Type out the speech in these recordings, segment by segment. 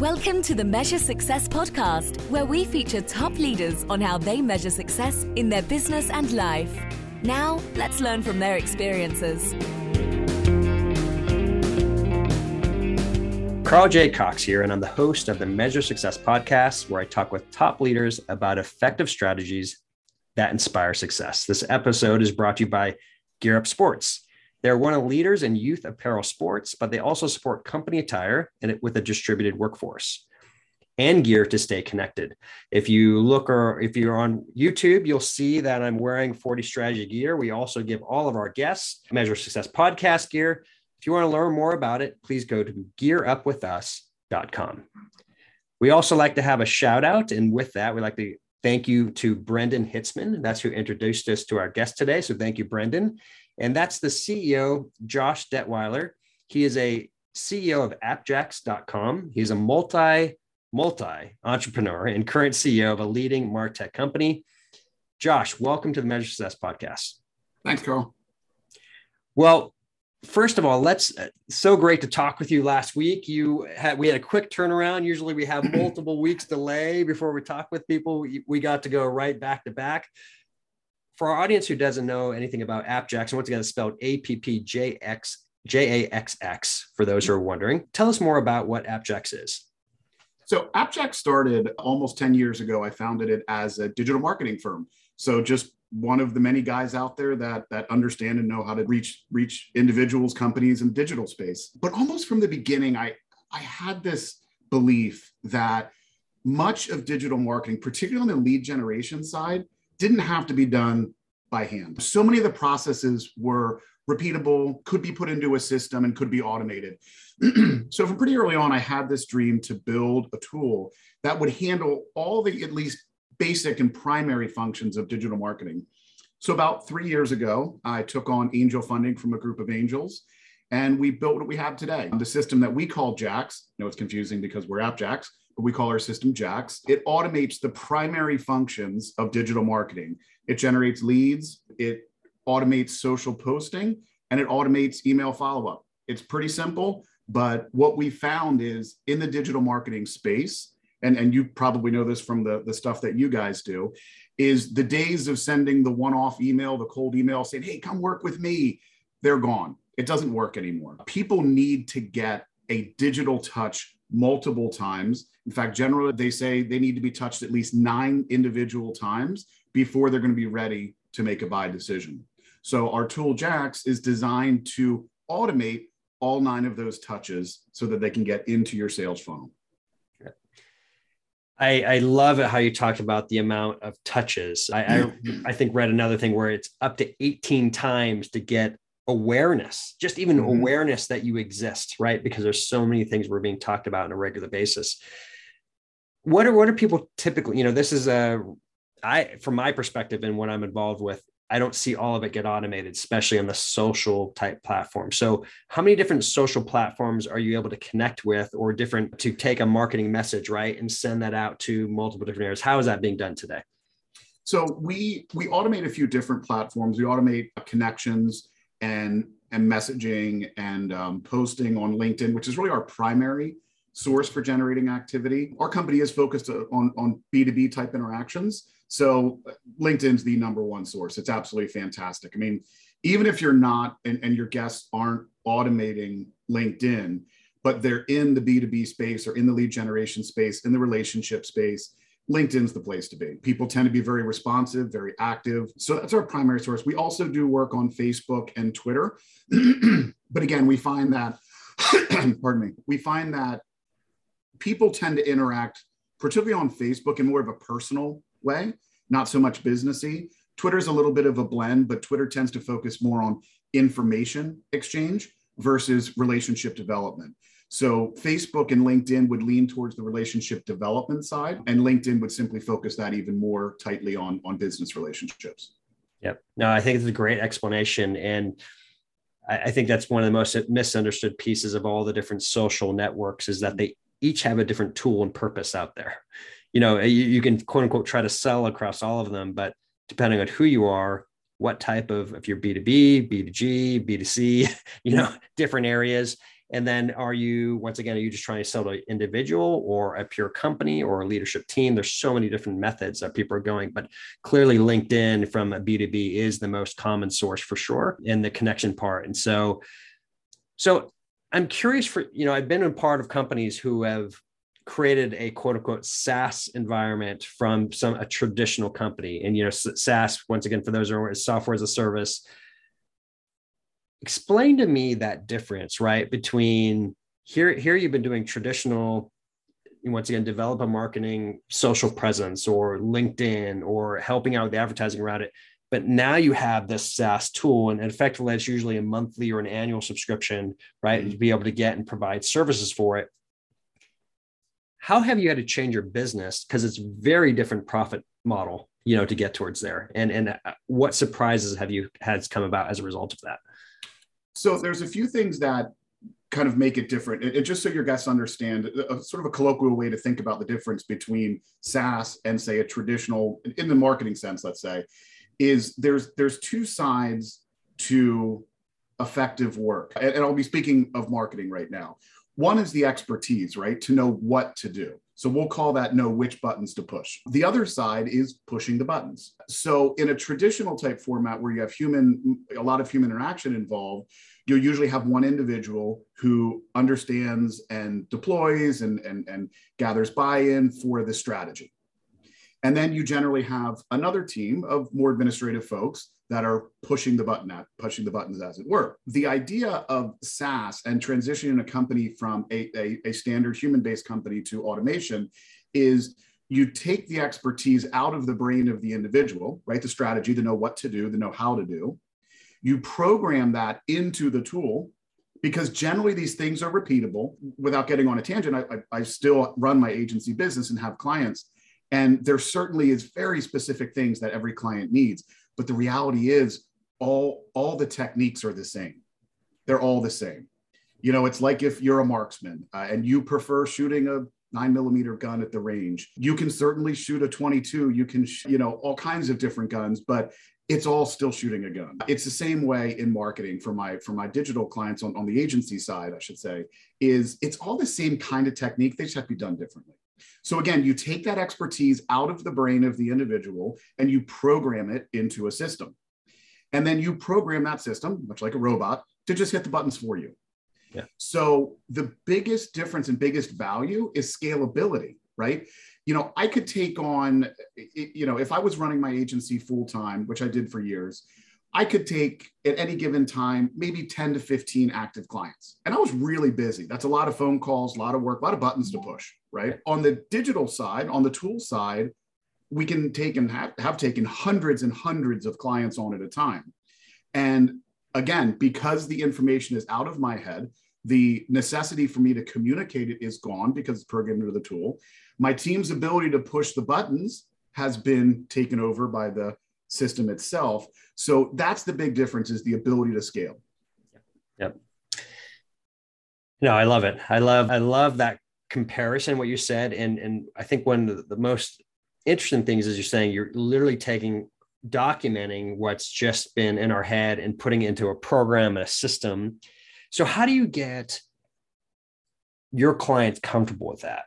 Welcome to the Measure Success podcast, where we feature top leaders on how they measure success in their business and life. Now, let's learn from their experiences. Carl J. Cox here, and I'm the host of the Measure Success podcast, where I talk with top leaders about effective strategies that inspire success. This episode is brought to you by Gear Up Sports. They're one of the leaders in youth apparel sports, but they also support company attire and it with a distributed workforce and gear to stay connected. If you look or if you're on YouTube, you'll see that I'm wearing 40 strategy gear. We also give all of our guests Measure Success podcast gear. If you want to learn more about it, please go to gearupwithus.com. We also like to have a shout out. And with that, we like to thank you to Brendan Hitzman. That's who introduced us to our guest today. So thank you, Brendan. And that's the CEO, Josh Detweiler. He is a CEO of appjax.com. He's a multi, multi entrepreneur and current CEO of a leading MarTech company. Josh, welcome to the Measure Success podcast. Thanks, Carl. Well, first of all, let's uh, so great to talk with you last week. You had we had a quick turnaround. Usually we have multiple weeks delay before we talk with people. We, we got to go right back to back for our audience who doesn't know anything about AppJax, and once again, it's spelled A P P J X J A X X for those who are wondering. Tell us more about what AppJax is. So, AppJax started almost 10 years ago. I founded it as a digital marketing firm. So, just one of the many guys out there that that understand and know how to reach reach individuals, companies, and digital space. But almost from the beginning, I I had this belief that much of digital marketing, particularly on the lead generation side, didn't have to be done by hand. So many of the processes were repeatable, could be put into a system, and could be automated. so from pretty early on, I had this dream to build a tool that would handle all the at least basic and primary functions of digital marketing. So about three years ago, I took on angel funding from a group of angels and we built what we have today. The system that we call JAX, I know it's confusing because we're AppJax, we call our system JAX. It automates the primary functions of digital marketing. It generates leads, it automates social posting, and it automates email follow up. It's pretty simple, but what we found is in the digital marketing space, and, and you probably know this from the, the stuff that you guys do, is the days of sending the one off email, the cold email saying, hey, come work with me, they're gone. It doesn't work anymore. People need to get a digital touch multiple times. In fact, generally, they say they need to be touched at least nine individual times before they're going to be ready to make a buy decision. So, our tool JAX is designed to automate all nine of those touches so that they can get into your sales funnel. I, I love it how you talked about the amount of touches. I, I, I think read another thing where it's up to 18 times to get awareness, just even mm-hmm. awareness that you exist, right? Because there's so many things we're being talked about on a regular basis. What are what are people typically, you know, this is a I from my perspective and what I'm involved with, I don't see all of it get automated, especially on the social type platform. So, how many different social platforms are you able to connect with or different to take a marketing message, right, and send that out to multiple different areas? How is that being done today? So, we we automate a few different platforms. We automate connections and and messaging and um, posting on LinkedIn, which is really our primary source for generating activity. Our company is focused on, on B2B type interactions. So LinkedIn's the number one source. It's absolutely fantastic. I mean, even if you're not and, and your guests aren't automating LinkedIn, but they're in the B2B space or in the lead generation space, in the relationship space, LinkedIn's the place to be. People tend to be very responsive, very active. So that's our primary source. We also do work on Facebook and Twitter. but again, we find that, pardon me, we find that people tend to interact, particularly on Facebook, in more of a personal way, not so much businessy. Twitter's a little bit of a blend, but Twitter tends to focus more on information exchange versus relationship development. So Facebook and LinkedIn would lean towards the relationship development side, and LinkedIn would simply focus that even more tightly on, on business relationships. Yep. No, I think it's a great explanation. And I, I think that's one of the most misunderstood pieces of all the different social networks is that they each have a different tool and purpose out there. You know, you, you can quote unquote try to sell across all of them, but depending on who you are, what type of if you're B2B, B2G, B2C, you know, different areas, And then are you, once again, are you just trying to sell to an individual or a pure company or a leadership team? There's so many different methods that people are going, but clearly LinkedIn from a B2B is the most common source for sure in the connection part. And so, so I'm curious for, you know, I've been a part of companies who have created a quote unquote SaaS environment from some a traditional company. And you know, SaaS, once again, for those who are software as a service, explain to me that difference, right? Between here, here you've been doing traditional, once again, developer marketing, social presence, or LinkedIn, or helping out with the advertising around it. But now you have this SaaS tool, and effectively, it's usually a monthly or an annual subscription, right? Mm-hmm. To be able to get and provide services for it. How have you had to change your business? Because it's very different profit model, you know, to get towards there. And and uh, what surprises have you had come about as a result of that? So there's a few things that kind of make it different. It, it, just so your guests understand, a, sort of a colloquial way to think about the difference between SaaS and say a traditional, in the marketing sense, let's say, is there's there's two sides to effective work. And, and I'll be speaking of marketing right now. One is the expertise, right? To know what to do. So we'll call that know which buttons to push. The other side is pushing the buttons. So in a traditional type format where you have human, a lot of human interaction involved, you'll usually have one individual who understands and deploys and, and, and gathers buy-in for the strategy. And then you generally have another team of more administrative folks that are pushing the button at pushing the buttons as it were. The idea of SaaS and transitioning a company from a, a, a standard human-based company to automation is you take the expertise out of the brain of the individual, right? The strategy to know what to do, to know how to do. You program that into the tool because generally these things are repeatable. Without getting on a tangent, I, I, I still run my agency business and have clients. And there certainly is very specific things that every client needs. But the reality is, all all the techniques are the same. They're all the same. You know, it's like if you're a marksman uh, and you prefer shooting a nine millimeter gun at the range. You can certainly shoot a 22. You can, sh- you know, all kinds of different guns, but it's all still shooting a gun. It's the same way in marketing for my for my digital clients on, on the agency side, I should say, is it's all the same kind of technique. They just have to be done differently. So again, you take that expertise out of the brain of the individual and you program it into a system. And then you program that system, much like a robot, to just hit the buttons for you. Yeah. So the biggest difference and biggest value is scalability, right? You know, I could take on, you know, if I was running my agency full time, which I did for years, I could take at any given time maybe 10 to 15 active clients. And I was really busy. That's a lot of phone calls, a lot of work, a lot of buttons to push, right? On the digital side, on the tool side, we can take and have, have taken hundreds and hundreds of clients on at a time. And again, because the information is out of my head, the necessity for me to communicate it is gone because it's programmed into the tool. My team's ability to push the buttons has been taken over by the system itself. So that's the big difference is the ability to scale. Yep. No, I love it. I love I love that comparison what you said and and I think one of the most interesting things is you're saying you're literally taking documenting what's just been in our head and putting it into a program and a system. So how do you get your clients comfortable with that?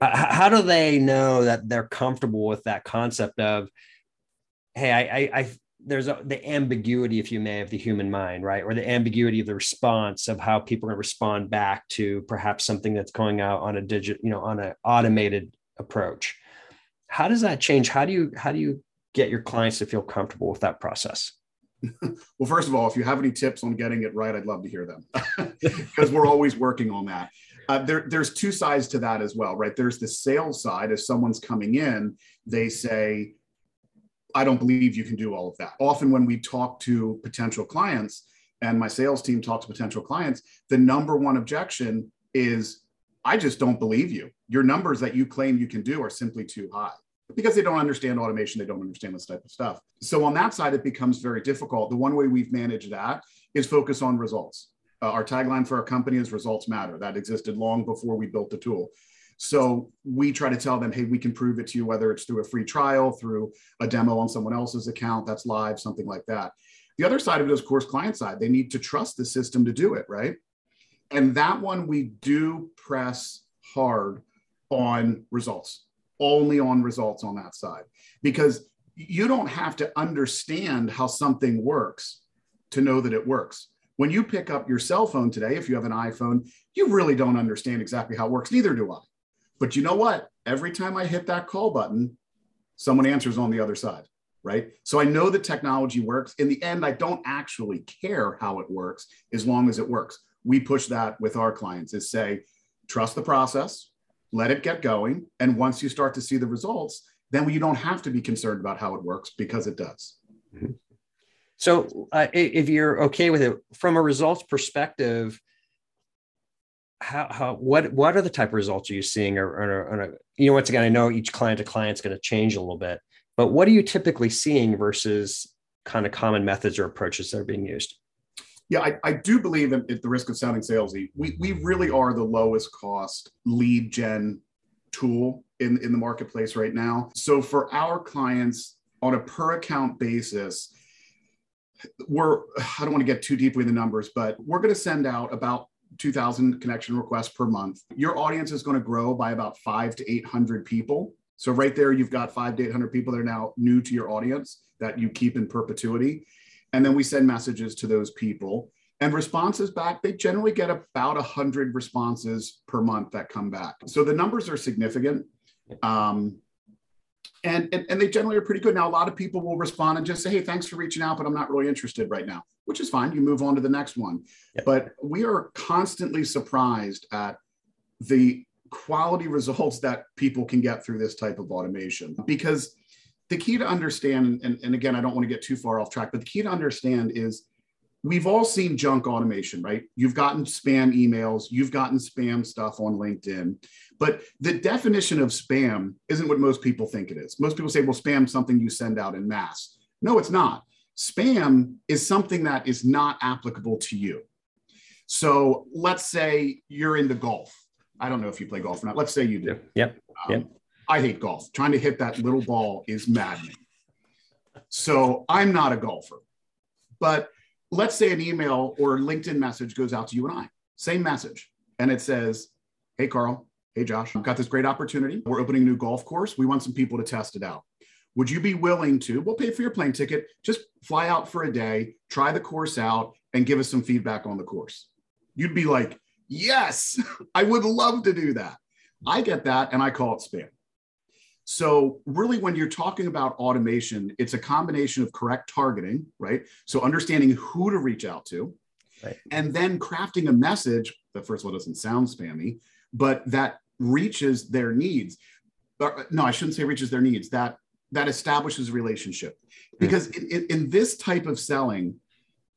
How do they know that they're comfortable with that concept of hey, I, I, I there's a, the ambiguity, if you may, of the human mind, right? Or the ambiguity of the response of how people are going to respond back to perhaps something that's going out on a digit, you know, on an automated approach. How does that change? How do you how do you get your clients to feel comfortable with that process? well, first of all, if you have any tips on getting it right, I'd love to hear them because we're always working on that. Uh, there, there's two sides to that as well, right? There's the sales side. If someone's coming in, they say, I don't believe you can do all of that. Often, when we talk to potential clients and my sales team talks to potential clients, the number one objection is, I just don't believe you. Your numbers that you claim you can do are simply too high because they don't understand automation, they don't understand this type of stuff. So, on that side, it becomes very difficult. The one way we've managed that is focus on results. Uh, our tagline for our company is results matter. That existed long before we built the tool. So we try to tell them, hey, we can prove it to you, whether it's through a free trial, through a demo on someone else's account that's live, something like that. The other side of it is, of course, client side. They need to trust the system to do it, right? And that one we do press hard on results, only on results on that side, because you don't have to understand how something works to know that it works. When you pick up your cell phone today, if you have an iPhone, you really don't understand exactly how it works. Neither do I. But you know what? Every time I hit that call button, someone answers on the other side, right? So I know the technology works. In the end, I don't actually care how it works as long as it works. We push that with our clients is say, trust the process, let it get going. And once you start to see the results, then you don't have to be concerned about how it works because it does. Mm-hmm. So, uh, if you're okay with it from a results perspective, how, how what what are the type of results are you seeing or, or, or you know once again i know each client to client is going to change a little bit but what are you typically seeing versus kind of common methods or approaches that are being used yeah i, I do believe in, at the risk of sounding salesy we, we really are the lowest cost lead gen tool in, in the marketplace right now. So for our clients on a per account basis we're i don't want to get too deeply in the numbers but we're going to send out about 2000 connection requests per month. Your audience is going to grow by about five to 800 people. So right there you've got five to 800 people that are now new to your audience that you keep in perpetuity and then we send messages to those people and responses back they generally get about 100 responses per month that come back so the numbers are significant um, and, and, and they generally are pretty good. Now, a lot of people will respond and just say, hey, thanks for reaching out, but I'm not really interested right now, which is fine. You move on to the next one. Yep. But we are constantly surprised at the quality results that people can get through this type of automation because the key to understand, and, and again, I don't want to get too far off track, but the key to understand is we've all seen junk automation, right? You've gotten spam emails, you've gotten spam stuff on LinkedIn. But the definition of spam isn't what most people think it is. Most people say, well, spam something you send out in mass. No, it's not. Spam is something that is not applicable to you. So let's say you're into golf. I don't know if you play golf or not. Let's say you do. Yep. Um, yep. I hate golf. Trying to hit that little ball is maddening. So I'm not a golfer. But let's say an email or LinkedIn message goes out to you and I, same message. And it says, Hey, Carl, Hey, Josh, I've got this great opportunity. We're opening a new golf course. We want some people to test it out. Would you be willing to? We'll pay for your plane ticket. Just fly out for a day, try the course out, and give us some feedback on the course. You'd be like, Yes, I would love to do that. I get that, and I call it spam. So, really, when you're talking about automation, it's a combination of correct targeting, right? So, understanding who to reach out to, right. and then crafting a message that, first of all, doesn't sound spammy, but that reaches their needs. Or, uh, no, I shouldn't say reaches their needs. That that establishes a relationship, hmm. because in, in, in this type of selling,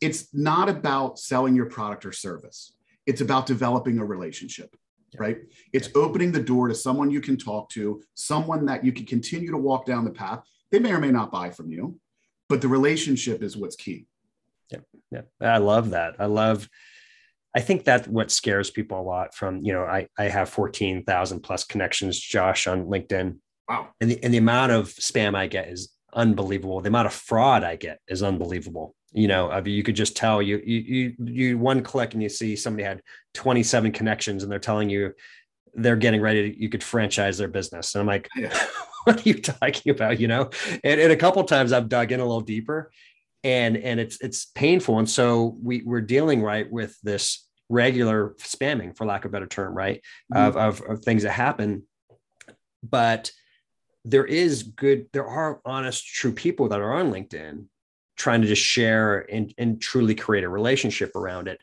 it's not about selling your product or service. It's about developing a relationship right? It's opening the door to someone you can talk to, someone that you can continue to walk down the path. They may or may not buy from you, but the relationship is what's key. Yeah. Yeah. I love that. I love I think that what scares people a lot from, you know, I, I have 14,000 plus connections, Josh, on LinkedIn. Wow. And the, and the amount of spam I get is unbelievable. The amount of fraud I get is unbelievable. You know, I mean, you could just tell you, you, you, you one click and you see somebody had 27 connections and they're telling you they're getting ready to, you could franchise their business. And I'm like, yeah. what are you talking about? You know, and, and a couple times I've dug in a little deeper and and it's it's painful and so we we're dealing right with this regular spamming for lack of a better term right mm-hmm. of, of, of things that happen but there is good there are honest true people that are on linkedin trying to just share and, and truly create a relationship around it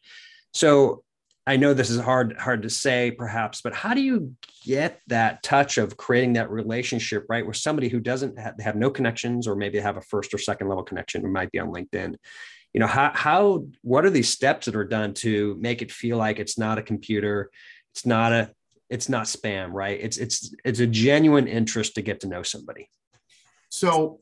so I know this is hard hard to say perhaps, but how do you get that touch of creating that relationship right with somebody who doesn't have, have no connections or maybe have a first or second level connection who might be on LinkedIn? You know, how how what are these steps that are done to make it feel like it's not a computer, it's not a it's not spam, right? It's it's it's a genuine interest to get to know somebody. So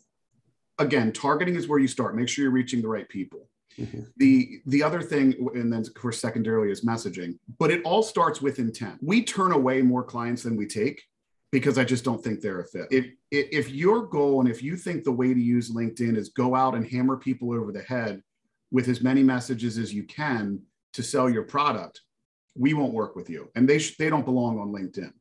again, targeting is where you start. Make sure you're reaching the right people. Mm-hmm. The the other thing, and then of course secondarily is messaging, but it all starts with intent. We turn away more clients than we take because I just don't think they're a fit. If if your goal and if you think the way to use LinkedIn is go out and hammer people over the head with as many messages as you can to sell your product, we won't work with you. And they, sh- they don't belong on LinkedIn.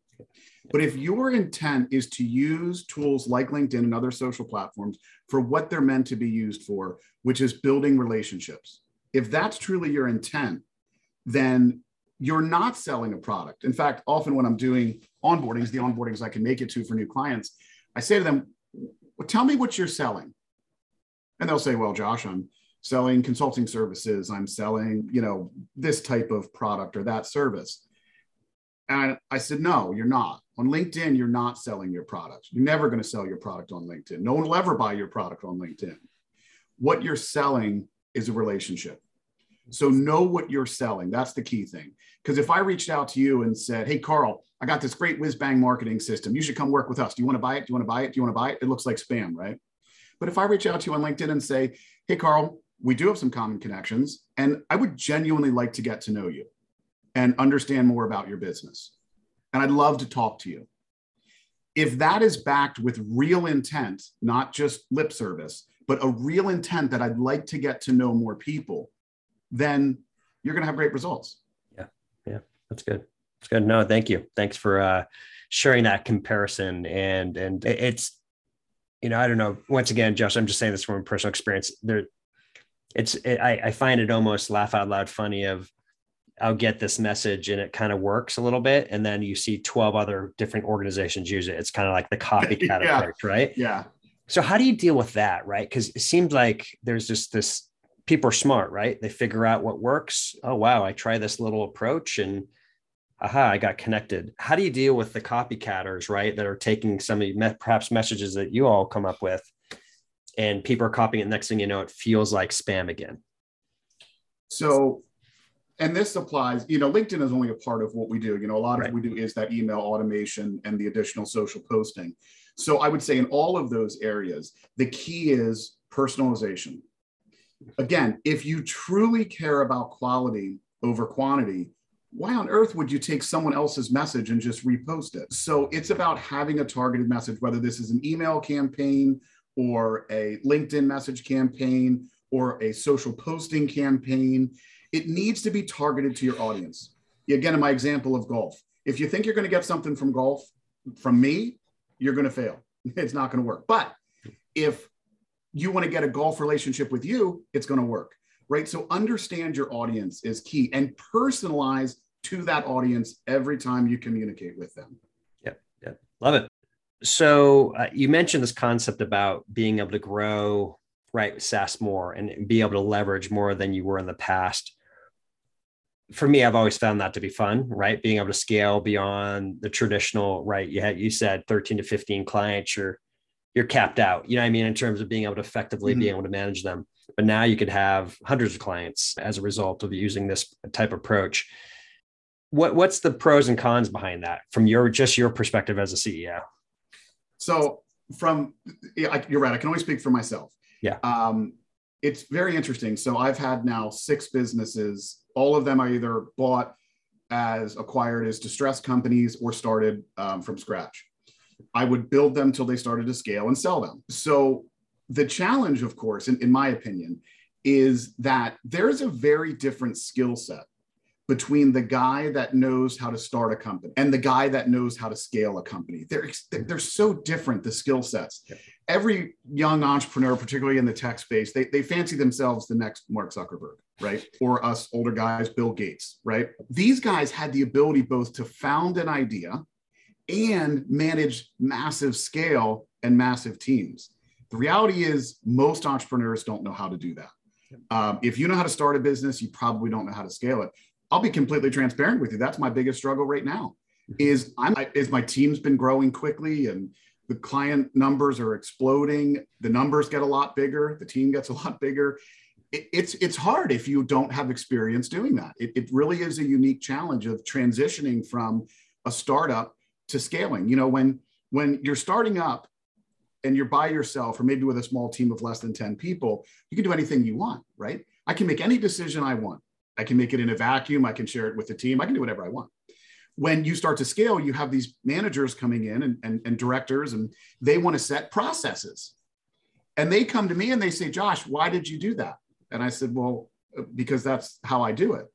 But if your intent is to use tools like LinkedIn and other social platforms for what they're meant to be used for, which is building relationships, if that's truly your intent, then you're not selling a product. In fact, often when I'm doing onboardings, the onboardings I can make it to for new clients, I say to them, well, tell me what you're selling. And they'll say, well, Josh, I'm selling consulting services. I'm selling, you know, this type of product or that service. And I said, no, you're not. On LinkedIn, you're not selling your product. You're never going to sell your product on LinkedIn. No one will ever buy your product on LinkedIn. What you're selling is a relationship. So know what you're selling. That's the key thing. Because if I reached out to you and said, Hey, Carl, I got this great whiz bang marketing system. You should come work with us. Do you want to buy it? Do you want to buy it? Do you want to buy it? It looks like spam, right? But if I reach out to you on LinkedIn and say, Hey, Carl, we do have some common connections, and I would genuinely like to get to know you and understand more about your business. And I'd love to talk to you. If that is backed with real intent, not just lip service, but a real intent that I'd like to get to know more people, then you're going to have great results. Yeah. Yeah. That's good. That's good. No, thank you. Thanks for uh, sharing that comparison. And, and it's, you know, I don't know. Once again, Josh, I'm just saying this from personal experience. There, it's, it, I, I find it almost laugh out loud funny of, I'll get this message and it kind of works a little bit. And then you see 12 other different organizations use it. It's kind of like the copycat yeah. approach, right? Yeah. So how do you deal with that? Right. Cause it seems like there's just this people are smart, right? They figure out what works. Oh, wow. I try this little approach and aha, I got connected. How do you deal with the copycatters, right? That are taking some of the perhaps messages that you all come up with and people are copying it. Next thing you know, it feels like spam again. So, and this applies, you know, LinkedIn is only a part of what we do. You know, a lot of what we do is that email automation and the additional social posting. So I would say in all of those areas, the key is personalization Again, if you truly care about quality over quantity, why on earth would you take someone else's message and just repost it? So it's about having a targeted message, whether this is an email campaign or a LinkedIn message campaign or a social posting campaign. It needs to be targeted to your audience. Again, in my example of golf, if you think you're going to get something from golf from me, you're going to fail. It's not going to work. But if you want to get a golf relationship with you, it's going to work, right? So understand your audience is key and personalize to that audience every time you communicate with them. Yep, yep, love it. So uh, you mentioned this concept about being able to grow right SaaS more and be able to leverage more than you were in the past. For me, I've always found that to be fun, right? Being able to scale beyond the traditional, right? You had you said 13 to 15 clients, you're you're capped out. You know what I mean? In terms of being able to effectively mm-hmm. be able to manage them. But now you could have hundreds of clients as a result of using this type of approach. What what's the pros and cons behind that from your just your perspective as a CEO? So from you're right, I can only speak for myself. Yeah. Um, it's very interesting. So I've had now six businesses. All of them are either bought as acquired as distressed companies or started um, from scratch. I would build them till they started to scale and sell them. So the challenge, of course, in, in my opinion, is that there's a very different skill set between the guy that knows how to start a company and the guy that knows how to scale a company. They're, they're so different, the skill sets. Every young entrepreneur, particularly in the tech space, they, they fancy themselves the next Mark Zuckerberg, right? Or us older guys, Bill Gates, right? These guys had the ability both to found an idea and manage massive scale and massive teams. The reality is, most entrepreneurs don't know how to do that. Um, if you know how to start a business, you probably don't know how to scale it. I'll be completely transparent with you. That's my biggest struggle right now. Is I'm is my team's been growing quickly and the client numbers are exploding. The numbers get a lot bigger. The team gets a lot bigger. It, it's it's hard if you don't have experience doing that. It, it really is a unique challenge of transitioning from a startup to scaling. You know, when when you're starting up and you're by yourself or maybe with a small team of less than 10 people, you can do anything you want, right? I can make any decision I want. I can make it in a vacuum, I can share it with the team, I can do whatever I want. When you start to scale, you have these managers coming in and, and, and directors, and they want to set processes. And they come to me and they say, Josh, why did you do that? And I said, Well, because that's how I do it.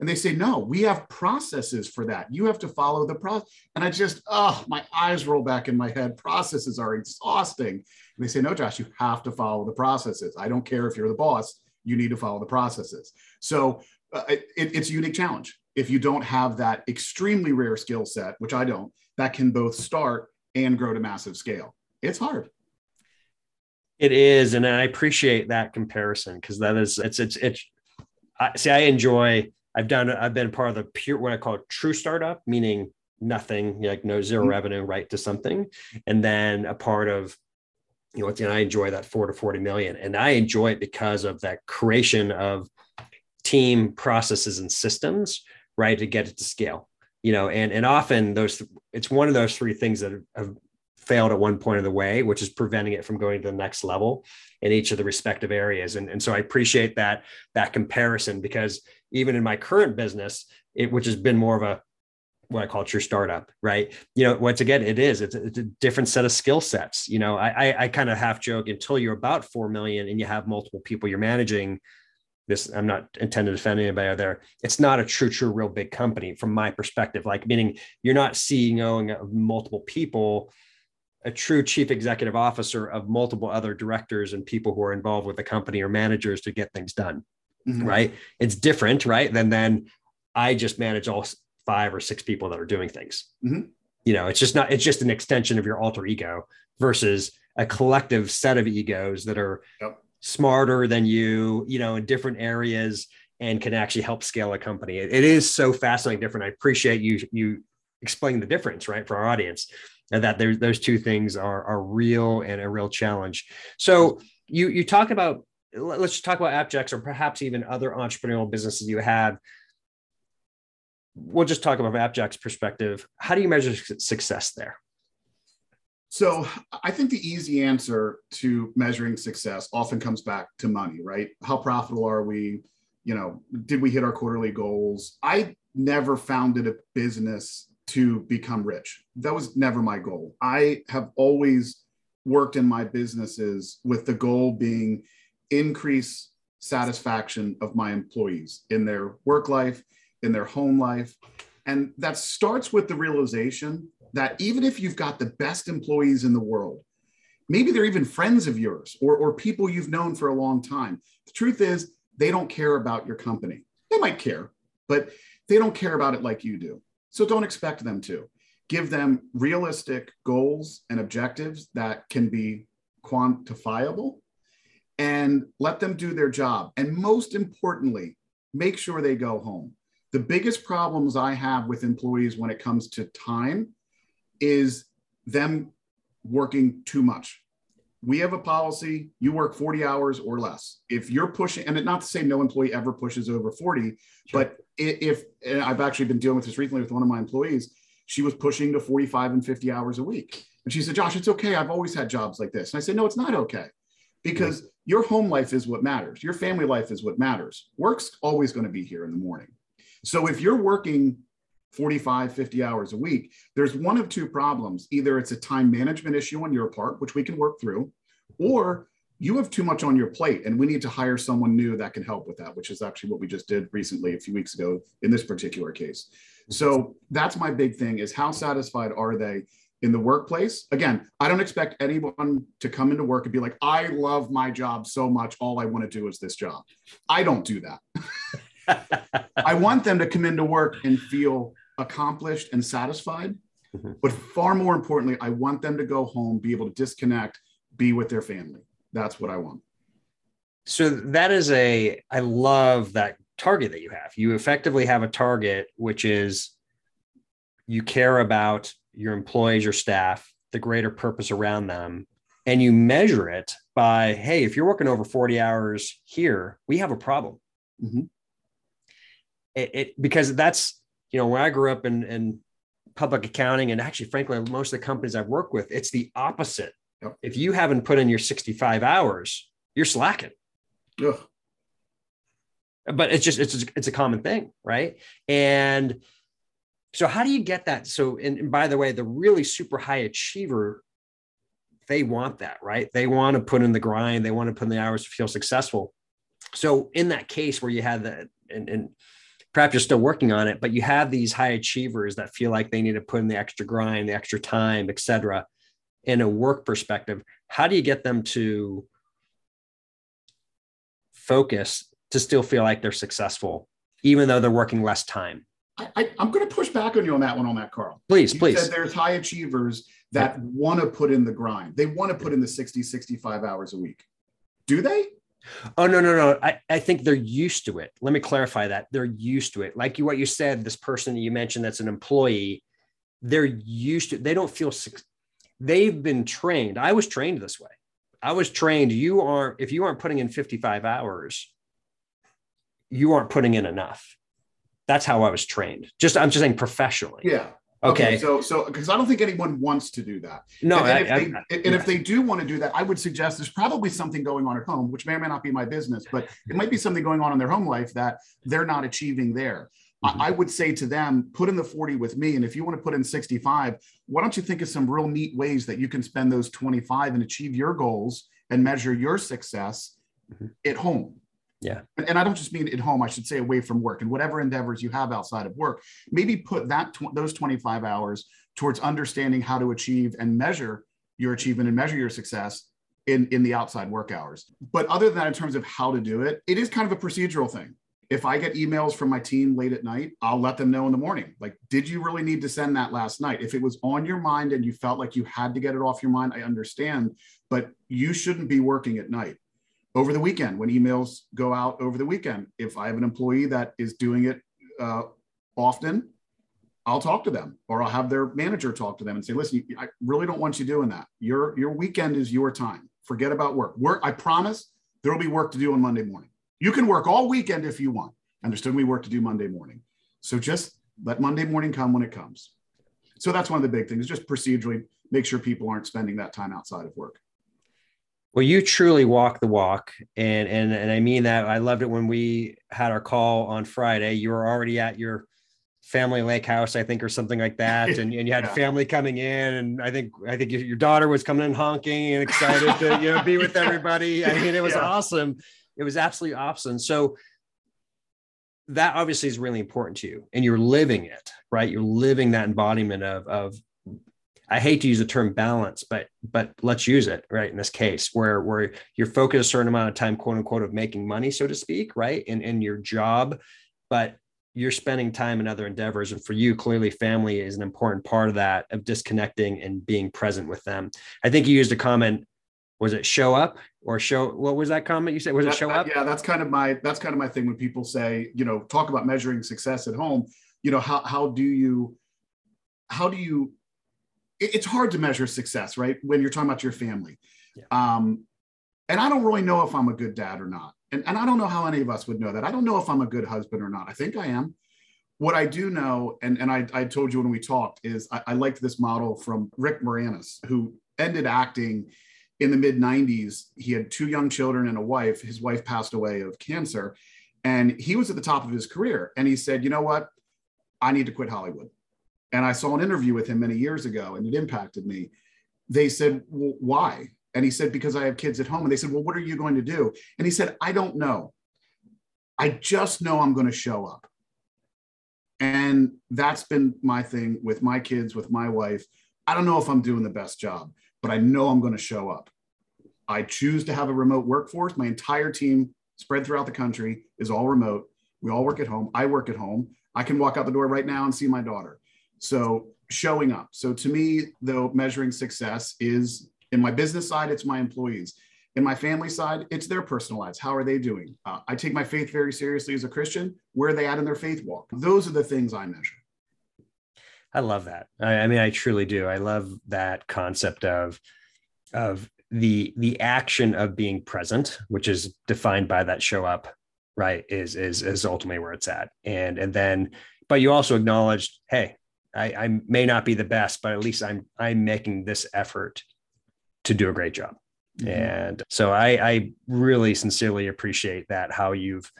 And they say, no, we have processes for that. You have to follow the process. And I just, oh, my eyes roll back in my head. Processes are exhausting. And they say, no, Josh, you have to follow the processes. I don't care if you're the boss, you need to follow the processes. So uh, it, it's a unique challenge. If you don't have that extremely rare skill set, which I don't, that can both start and grow to massive scale. It's hard. It is, and I appreciate that comparison because that is it's it's it's. I, see, I enjoy. I've done. I've been part of the pure what I call true startup, meaning nothing, like no 0 mm-hmm. revenue, right to something, and then a part of you know, and I enjoy that four to 40 million. And I enjoy it because of that creation of team processes and systems, right, to get it to scale. You know, and and often those it's one of those three things that have failed at one point of the way, which is preventing it from going to the next level in each of the respective areas. And, and so I appreciate that that comparison because even in my current business, it which has been more of a what I call true startup, right? You know, once again, it is, it's a, it's a different set of skill sets. You know, I, I, I kind of half joke until you're about 4 million and you have multiple people you're managing this, I'm not intending to offend anybody out there. It's not a true, true, real big company from my perspective, like meaning you're not CEOing multiple people, a true chief executive officer of multiple other directors and people who are involved with the company or managers to get things done. Mm-hmm. Right. It's different, right? Than then I just manage all five or six people that are doing things. Mm-hmm. You know, it's just not, it's just an extension of your alter ego versus a collective set of egos that are yep. smarter than you, you know, in different areas and can actually help scale a company. it, it is so fascinating different. I appreciate you, you explaining the difference, right, for our audience and that there's those two things are, are real and a real challenge. So you, you talk about, let's talk about AppJax or perhaps even other entrepreneurial businesses you have we'll just talk about AppJax perspective. How do you measure success there? So I think the easy answer to measuring success often comes back to money, right? How profitable are we? You know, did we hit our quarterly goals? I never founded a business to become rich. That was never my goal. I have always worked in my businesses with the goal being increase satisfaction of my employees in their work life in their home life. And that starts with the realization that even if you've got the best employees in the world, maybe they're even friends of yours or, or people you've known for a long time. The truth is, they don't care about your company. They might care, but they don't care about it like you do. So don't expect them to. Give them realistic goals and objectives that can be quantifiable and let them do their job. And most importantly, make sure they go home the biggest problems I have with employees when it comes to time is them working too much. We have a policy, you work 40 hours or less. If you're pushing, and it's not to say no employee ever pushes over 40, sure. but if I've actually been dealing with this recently with one of my employees, she was pushing to 45 and 50 hours a week. And she said, Josh, it's okay. I've always had jobs like this. And I said, no, it's not okay because your home life is what matters. Your family life is what matters. Work's always going to be here in the morning. So if you're working 45, 50 hours a week, there's one of two problems. Either it's a time management issue on your part, which we can work through, or you have too much on your plate and we need to hire someone new that can help with that, which is actually what we just did recently a few weeks ago in this particular case. So that's my big thing is how satisfied are they in the workplace? Again, I don't expect anyone to come into work and be like, I love my job so much. All I want to do is this job. I don't do that. I want them to come into work and feel accomplished and satisfied. Mm-hmm. But far more importantly, I want them to go home, be able to disconnect, be with their family. That's what I want. So that is a, I love that target that you have. You effectively have a target, which is you care about your employees, your staff, the greater purpose around them, and you measure it by, hey, if you're working over 40 hours here, we have a problem. Mm-hmm it, it because that's you know when I grew up in in public accounting and actually frankly most of the companies I've worked with it's the opposite. Yep. If you haven't put in your 65 hours, you're slacking. Ugh. But it's just it's it's a common thing, right? And so how do you get that? So and, and by the way, the really super high achiever they want that, right? They want to put in the grind, they want to put in the hours to feel successful. So in that case where you had that and, and perhaps you're still working on it, but you have these high achievers that feel like they need to put in the extra grind, the extra time, et cetera. In a work perspective, how do you get them to focus to still feel like they're successful, even though they're working less time? I, am going to push back on you on that one, on that, Carl. Please, you please. there's high achievers that yeah. want to put in the grind. They want to put in the 60, 65 hours a week. Do they? Oh no, no, no. I, I think they're used to it. Let me clarify that. They're used to it. Like you what you said, this person that you mentioned that's an employee, they're used to they don't feel they've been trained. I was trained this way. I was trained you aren't if you aren't putting in 55 hours, you aren't putting in enough. That's how I was trained. Just I'm just saying professionally. Yeah. Okay. okay. So, so because I don't think anyone wants to do that. No, and, I, if, they, I, and if they do want to do that, I would suggest there's probably something going on at home, which may or may not be my business, but it might be something going on in their home life that they're not achieving there. Mm-hmm. I would say to them, put in the 40 with me. And if you want to put in 65, why don't you think of some real neat ways that you can spend those 25 and achieve your goals and measure your success mm-hmm. at home? Yeah. And, and, I don't just mean at home, I should say away from work and whatever endeavors you have outside of work. Maybe put that tw- those 25 hours towards understanding how to achieve and measure your achievement and measure your success in, in the outside work hours. But other than that, in terms of how to do it, it is kind of a procedural thing. If I get emails from my team late at night, I'll let them know in the morning. Like, did you really need to send that last night? If it was on your mind and you felt like you had to get it off your mind, I understand, but you shouldn't be working at night over the weekend when emails go out over the weekend. If I have an employee that is doing it uh, often, I'll talk to them or I'll have their manager talk to them and say, listen, I really don't want you doing that. Your, your weekend is your time. Forget about work. Work, I promise there will be work to do on Monday morning. You can work all weekend if you want. Understood? there's still going to be work to do Monday morning. So just let Monday morning come when it comes. So that's one of the big things, just procedurally make sure people aren't spending that time outside of work. Well, you truly walk the walk, and and and I mean that. I loved it when we had our call on Friday. You were already at your family lake house, I think, or something like that, and, and you had yeah. family coming in, and I think I think your daughter was coming in honking and excited to you know be with everybody. I mean, it was yeah. awesome. It was absolutely awesome. So that obviously is really important to you, and you're living it, right? You're living that embodiment of of I hate to use the term balance, but but let's use it right in this case where where you're focused a certain amount of time, quote unquote, of making money, so to speak, right, in in your job, but you're spending time in other endeavors, and for you, clearly, family is an important part of that of disconnecting and being present with them. I think you used a comment. Was it show up or show? What was that comment you said? Was it show up? Yeah, that's kind of my that's kind of my thing when people say, you know, talk about measuring success at home. You know, how how do you how do you it's hard to measure success, right? When you're talking about your family. Yeah. Um, and I don't really know if I'm a good dad or not. And, and I don't know how any of us would know that. I don't know if I'm a good husband or not. I think I am. What I do know, and, and I, I told you when we talked, is I, I liked this model from Rick Moranis, who ended acting in the mid 90s. He had two young children and a wife. His wife passed away of cancer. And he was at the top of his career. And he said, you know what? I need to quit Hollywood and I saw an interview with him many years ago and it impacted me. They said, well, why? And he said, because I have kids at home. And they said, well, what are you going to do? And he said, I don't know. I just know I'm going to show up. And that's been my thing with my kids, with my wife. I don't know if I'm doing the best job, but I know I'm going to show up. I choose to have a remote workforce. My entire team spread throughout the country is all remote. We all work at home. I work at home. I can walk out the door right now and see my daughter. So showing up. So to me, though, measuring success is in my business side, it's my employees. In my family side, it's their personal lives. How are they doing? Uh, I take my faith very seriously as a Christian. Where are they at in their faith walk? Those are the things I measure. I love that. I, I mean, I truly do. I love that concept of of the the action of being present, which is defined by that show up, right? Is is is ultimately where it's at. And and then, but you also acknowledged, hey, I, I may not be the best, but at least I'm I'm making this effort to do a great job. Mm-hmm. And so I, I really sincerely appreciate that how you've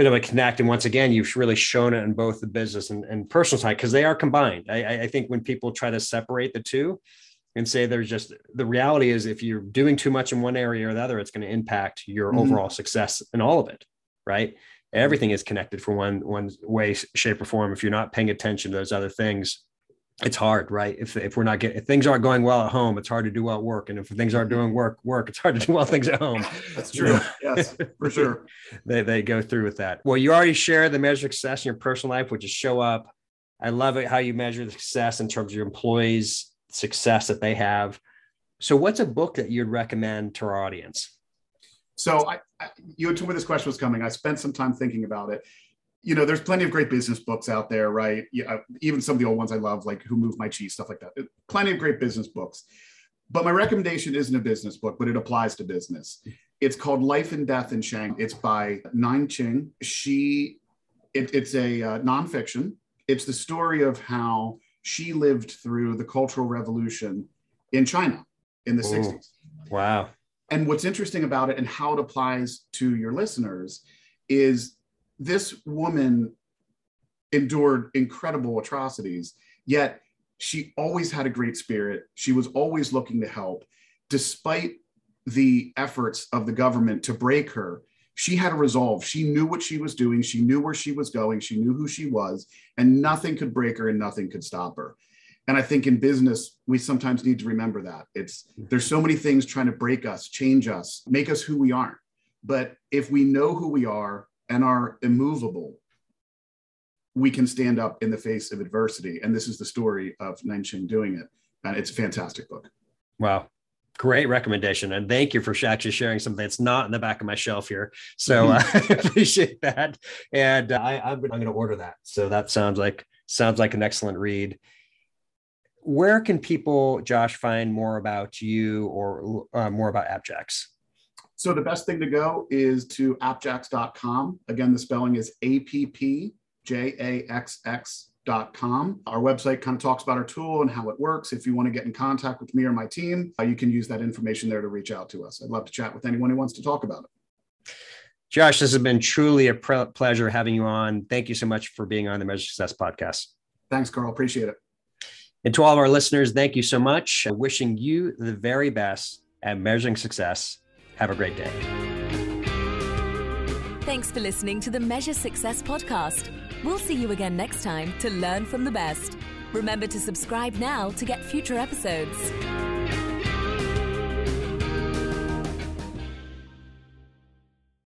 been of a connect. And once again, you've really shown it in both the business and, and personal side because they are combined. I, I think when people try to separate the two and say there's just the reality is if you're doing too much in one area or the other, it's going to impact your mm-hmm. overall success in all of it. Right. everything is connected for one one way shape or form if you're not paying attention to those other things it's hard right? If, if we're not getting if things aren't going well at home it's hard to do well at work. And if things aren't mm-hmm. doing work work it's hard to do well things at home. That's true. Yes for sure. They, they go through with that. Well you already shared the measure of success in your personal life which is show up. I love it how you measure the success in terms of your employees success that they have. So what's a book that you'd recommend to our audience? So I, I, you told me this question was coming. I spent some time thinking about it. You know, there's plenty of great business books out there, right? Yeah, even some of the old ones I love, like Who Moved My Cheese, stuff like that. Plenty of great business books. But my recommendation isn't a business book, but it applies to business. It's called Life and Death in Shang. It's by Nien Cheng. She, it, it's a uh, nonfiction. It's the story of how she lived through the Cultural Revolution in China in the Ooh, 60s. Wow. And what's interesting about it and how it applies to your listeners is this woman endured incredible atrocities, yet she always had a great spirit. She was always looking to help, despite the efforts of the government to break her. She had a resolve. She knew what she was doing. She knew where she was going. She knew who she was, and nothing could break her and nothing could stop her and i think in business we sometimes need to remember that it's there's so many things trying to break us change us make us who we aren't but if we know who we are and are immovable we can stand up in the face of adversity. And this is the story of Nien Cheng doing it. And it's a fantastic book. Wow. Great recommendation. And thank you for actually sharing something that's not in the back of my shelf here. So uh, i appreciate that. And uh, I, i'm going to order that. So that sounds like sounds like an excellent read. Where can people, Josh, find more about you or uh, more about AppJax? So the best thing to go is to appjax.com. Again, the spelling is A-P-P-J-A-X-X.com. Our website kind of talks about our tool and how it works. If you want to get in contact with me or my team, uh, you can use that information there to reach out to us. I'd love to chat with anyone who wants to talk about it. Josh, this has been truly a pre- pleasure having you on. Thank you so much for being on the Measure Success podcast. Thanks, Carl. Appreciate it. And to all of our listeners, thank you so much. Wishing you the very best at measuring success. Have a great day. Thanks for listening to the Measure Success podcast. We'll see you again next time to learn from the best. Remember to subscribe now to get future episodes.